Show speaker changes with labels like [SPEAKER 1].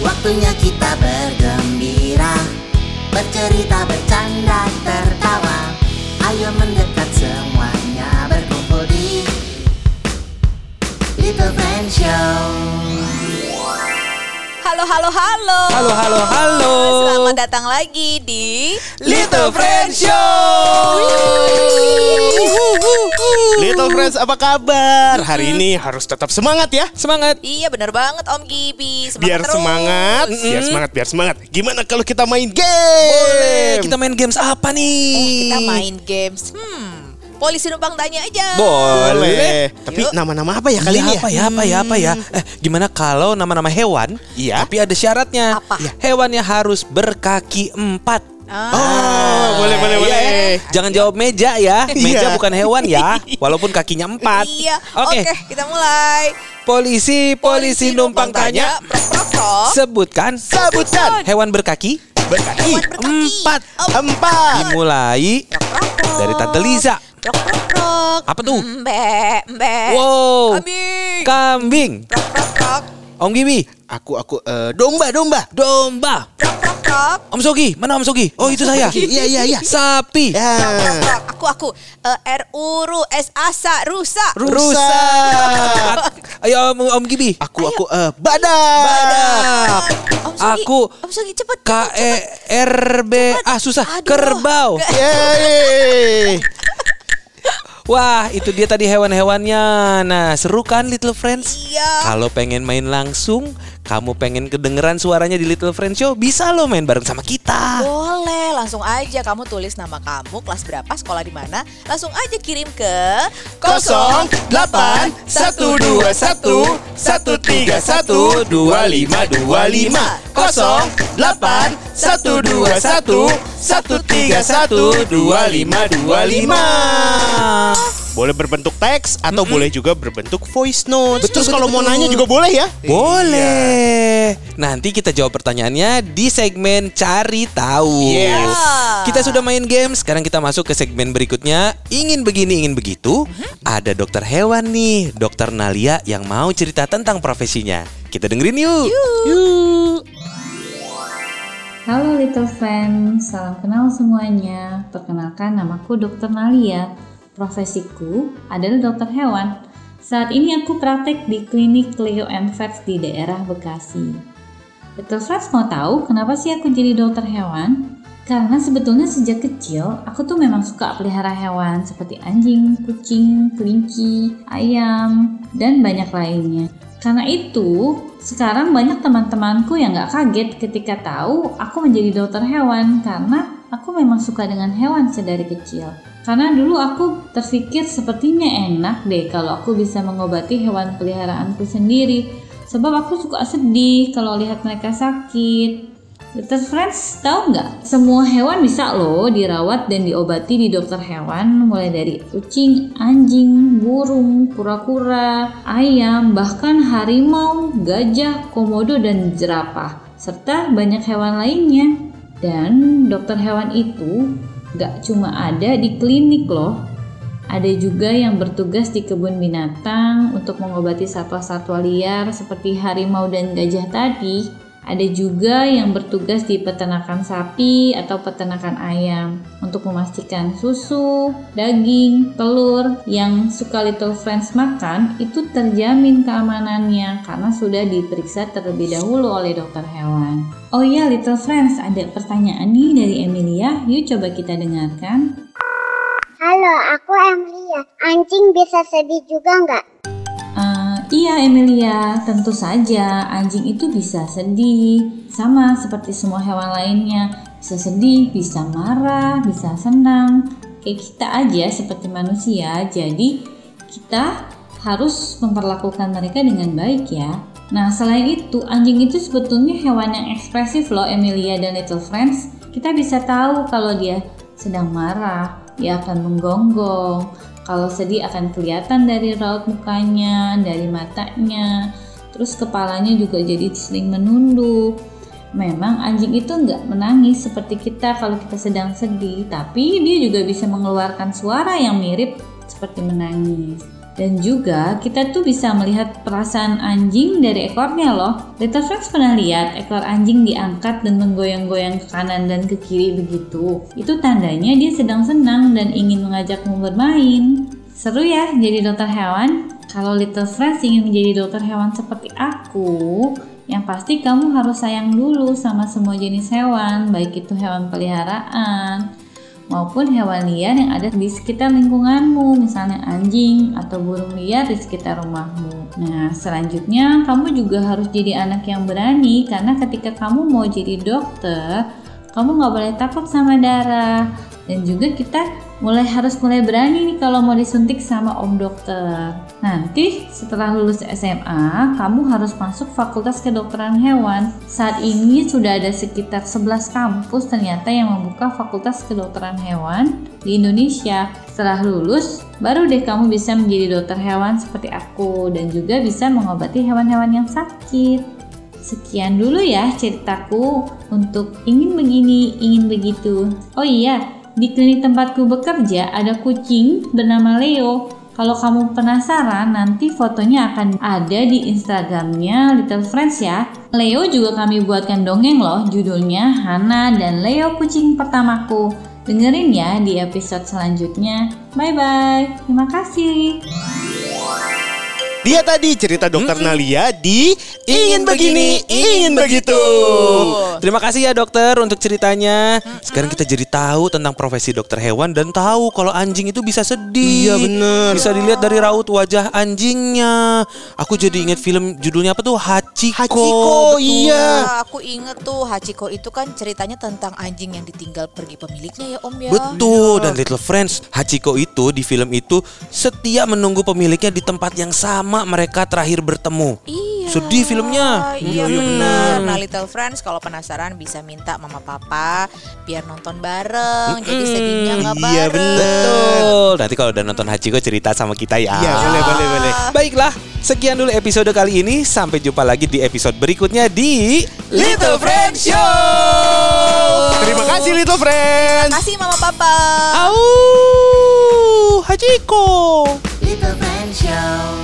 [SPEAKER 1] Waktunya kita bergembira Bercerita, bercanda, tertawa. Ayo mendekat semuanya berkumpul di Little Friend Show
[SPEAKER 2] Halo, halo, halo.
[SPEAKER 3] Halo, halo, halo.
[SPEAKER 2] Selamat datang lagi di
[SPEAKER 3] Little Friends Show.
[SPEAKER 4] Little Friends apa kabar? Hari ini harus tetap semangat ya
[SPEAKER 3] Semangat.
[SPEAKER 2] Iya bener banget Om Gibi Semangat
[SPEAKER 4] Biar
[SPEAKER 2] terus.
[SPEAKER 4] semangat Biar semangat, biar semangat Gimana kalau kita main game?
[SPEAKER 3] Boleh. Kita main games apa nih?
[SPEAKER 2] Kita main games Hmm Polisi numpang tanya aja
[SPEAKER 3] Boleh.
[SPEAKER 4] Tapi
[SPEAKER 2] Yuk.
[SPEAKER 4] nama-nama apa ya kali
[SPEAKER 3] Iya,
[SPEAKER 4] ini ya?
[SPEAKER 3] apa ya apa ya apa ya eh gimana kalau nama-nama hewan
[SPEAKER 4] Iya.
[SPEAKER 3] tapi ada syaratnya
[SPEAKER 2] Apa?
[SPEAKER 3] Iya. hewannya harus berkaki empat
[SPEAKER 2] Ah.
[SPEAKER 4] Oh, boleh, boleh,
[SPEAKER 3] Iya,
[SPEAKER 4] boleh.
[SPEAKER 3] ya. Jangan jawab meja ya. Meja
[SPEAKER 4] Iya.
[SPEAKER 3] bukan hewan ya. Walaupun kakinya empat.
[SPEAKER 2] Iya Oke
[SPEAKER 3] Oke.
[SPEAKER 2] kita mulai
[SPEAKER 3] Polisi, polisi numpang tanya.
[SPEAKER 2] Prok, prok, prok.
[SPEAKER 3] Sebutkan
[SPEAKER 4] Sebutkan
[SPEAKER 3] hewan berkaki
[SPEAKER 4] Berkaki
[SPEAKER 2] Hewan berkaki.
[SPEAKER 3] empat.
[SPEAKER 4] Empat
[SPEAKER 3] Dimulai
[SPEAKER 2] prok, prok, prok.
[SPEAKER 3] dari Tante Liza.
[SPEAKER 2] Prok, prok, prok.
[SPEAKER 3] Apa tuh?
[SPEAKER 2] Mbe, mbe
[SPEAKER 3] Wow.
[SPEAKER 2] Kambing
[SPEAKER 3] Kambing.
[SPEAKER 2] Prok, prok, prok
[SPEAKER 3] Om Gibi.
[SPEAKER 4] Aku, aku, eh, domba, domba
[SPEAKER 3] Domba.
[SPEAKER 2] Prok, prok, prok
[SPEAKER 3] Om Sogi. Mana Om Sogi? Oh itu saya.
[SPEAKER 4] Iya, iya, iya
[SPEAKER 3] Sapi.
[SPEAKER 2] Prok, prok,
[SPEAKER 4] Ya
[SPEAKER 2] prok. Aku, aku Eh, R, U, Ru, S, A, Sa, rusa
[SPEAKER 4] Rusa
[SPEAKER 3] Ayo Om, Om Gibi.
[SPEAKER 4] Aku, aku, eh, badak
[SPEAKER 3] Badak.
[SPEAKER 2] Om Sogi,
[SPEAKER 3] Aku
[SPEAKER 2] Om Sogi cepet
[SPEAKER 3] K E R B A susah.
[SPEAKER 2] Aduh.
[SPEAKER 3] Kerbau.
[SPEAKER 4] Yeay
[SPEAKER 3] Wah, itu dia tadi hewan-hewannya. Nah, seru kan Little Friends?
[SPEAKER 2] Iya
[SPEAKER 3] Kalau pengen main langsung, kamu pengen kedengeran suaranya di Little Friends Show, bisa lo main bareng sama kita.
[SPEAKER 2] Boleh, langsung aja kamu tulis nama kamu, kelas berapa, sekolah di mana, langsung aja kirim ke
[SPEAKER 4] 0881212525 Boleh berbentuk teks atau boleh juga berbentuk voice note.
[SPEAKER 3] Betul,
[SPEAKER 4] Terus kalau
[SPEAKER 3] betul,
[SPEAKER 4] mau
[SPEAKER 3] betul.
[SPEAKER 4] nanya juga boleh ya?
[SPEAKER 3] Boleh. Nanti kita jawab pertanyaannya di segmen cari tahu.
[SPEAKER 4] Yes.
[SPEAKER 3] Kita sudah main game, sekarang kita masuk ke segmen berikutnya. Ingin begini, ingin begitu. Ada dokter hewan nih, dokter Nalia yang mau cerita tentang profesinya. Kita dengerin yuk. Yuk.
[SPEAKER 5] Halo Little Friends, salam kenal semuanya. Perkenalkan namaku Dr. Nalia. Profesiku adalah dokter hewan. Saat ini aku praktek di klinik Cleo and Vets di daerah Bekasi. Little Friends mau tahu kenapa sih aku jadi dokter hewan? Karena sebetulnya sejak kecil aku tuh memang suka pelihara hewan seperti anjing, kucing, kelinci, ayam, dan banyak lainnya. Karena itu, sekarang banyak teman-temanku yang gak kaget ketika tahu aku menjadi dokter hewan karena aku memang suka dengan hewan sedari kecil. Karena dulu aku terpikir sepertinya enak deh kalau aku bisa mengobati hewan peliharaanku sendiri. Sebab aku suka sedih kalau lihat mereka sakit. Little Friends tahu nggak? Semua hewan bisa loh dirawat dan diobati di dokter hewan mulai dari kucing, anjing, burung, kura-kura, ayam, bahkan harimau, gajah, komodo, dan jerapah serta banyak hewan lainnya. Dan dokter hewan itu nggak cuma ada di klinik loh, ada juga yang bertugas di kebun binatang untuk mengobati satwa-satwa liar seperti harimau dan gajah tadi. Ada juga yang bertugas di peternakan sapi atau peternakan ayam untuk memastikan susu, daging, telur yang suka Little Friends makan itu terjamin keamanannya karena sudah diperiksa terlebih dahulu oleh dokter hewan. Oh iya Little Friends, ada pertanyaan nih dari Emilia. Yuk coba kita dengarkan.
[SPEAKER 6] Halo, aku Emilia. Anjing bisa sedih juga nggak?
[SPEAKER 5] Iya Emilia, tentu saja anjing itu bisa sedih. Sama seperti semua hewan lainnya. Bisa sedih, bisa marah, bisa senang. Kayak kita aja seperti manusia. Jadi kita harus memperlakukan mereka dengan baik ya. Nah selain itu anjing itu sebetulnya hewan yang ekspresif loh Emilia dan Little Friends. Kita bisa tahu kalau dia sedang marah, dia akan menggonggong. Kalau sedih akan kelihatan dari raut mukanya, dari matanya. Terus kepalanya juga jadi sering menunduk. Memang anjing itu nggak menangis seperti kita kalau kita sedang sedih, tapi dia juga bisa mengeluarkan suara yang mirip seperti menangis. Dan juga kita tuh bisa melihat perasaan anjing dari ekornya loh. Little Friends pernah lihat ekor anjing diangkat dan menggoyang-goyang ke kanan dan ke kiri begitu. Itu tandanya dia sedang senang dan ingin mengajakmu bermain. Seru ya jadi dokter hewan? Kalau Little Friends ingin menjadi dokter hewan seperti aku, yang pasti kamu harus sayang dulu sama semua jenis hewan, baik itu hewan peliharaan, maupun hewan liar yang ada di sekitar lingkunganmu, misalnya anjing atau burung liar di sekitar rumahmu. Nah, selanjutnya kamu juga harus jadi anak yang berani karena ketika kamu mau jadi dokter, kamu nggak boleh takut sama darah. Dan juga kita mulai harus mulai berani nih kalau mau disuntik sama om dokter. Nanti setelah lulus SMA, kamu harus masuk fakultas kedokteran hewan. Saat ini sudah ada sekitar 11 kampus ternyata yang membuka fakultas kedokteran hewan di Indonesia. Setelah lulus, baru deh kamu bisa menjadi dokter hewan seperti aku dan juga bisa mengobati hewan-hewan yang sakit. Sekian dulu ya ceritaku untuk ingin begini, ingin begitu. Oh iya, di klinik tempatku bekerja ada kucing bernama Leo. Kalau kamu penasaran, nanti fotonya akan ada di Instagramnya Little Friends ya. Leo juga kami buatkan dongeng loh, judulnya Hana dan Leo kucing pertamaku. Dengerin ya di episode selanjutnya. Bye bye. Terima kasih.
[SPEAKER 4] Dia tadi cerita dokter Nalia di Ingin Begini, Ingin Begitu.
[SPEAKER 3] Terima kasih ya dokter untuk ceritanya. Sekarang kita jadi tahu tentang profesi dokter hewan dan tahu kalau anjing itu bisa sedih.
[SPEAKER 4] Iya, bener.
[SPEAKER 3] Bisa dilihat dari raut wajah anjingnya. Aku jadi ingat film judulnya apa tuh Hachiko.
[SPEAKER 4] Hachiko, iya.
[SPEAKER 2] Wah, aku inget tuh Hachiko itu kan ceritanya tentang anjing yang ditinggal pergi pemiliknya ya Om ya.
[SPEAKER 3] Betul dan Little Friends Hachiko itu di film itu setia menunggu pemiliknya di tempat yang sama mereka terakhir bertemu.
[SPEAKER 2] Iya.
[SPEAKER 3] Sedih filmnya.
[SPEAKER 2] Iya benar. Nah Little Friends kalau penasaran bisa minta mama papa biar nonton bareng. Jadi sedihnya nggak bareng.
[SPEAKER 4] Iya.
[SPEAKER 3] Betul. Nanti kalau udah nonton Hachiko cerita sama kita ya.
[SPEAKER 4] Iya, boleh, boleh, boleh.
[SPEAKER 3] Baiklah, sekian dulu episode kali ini. Sampai jumpa lagi di episode berikutnya di Little Friends Show.
[SPEAKER 4] Terima kasih Little Friends.
[SPEAKER 2] Kasih mama papa.
[SPEAKER 3] Au, Hachiko.
[SPEAKER 1] Little Friend Show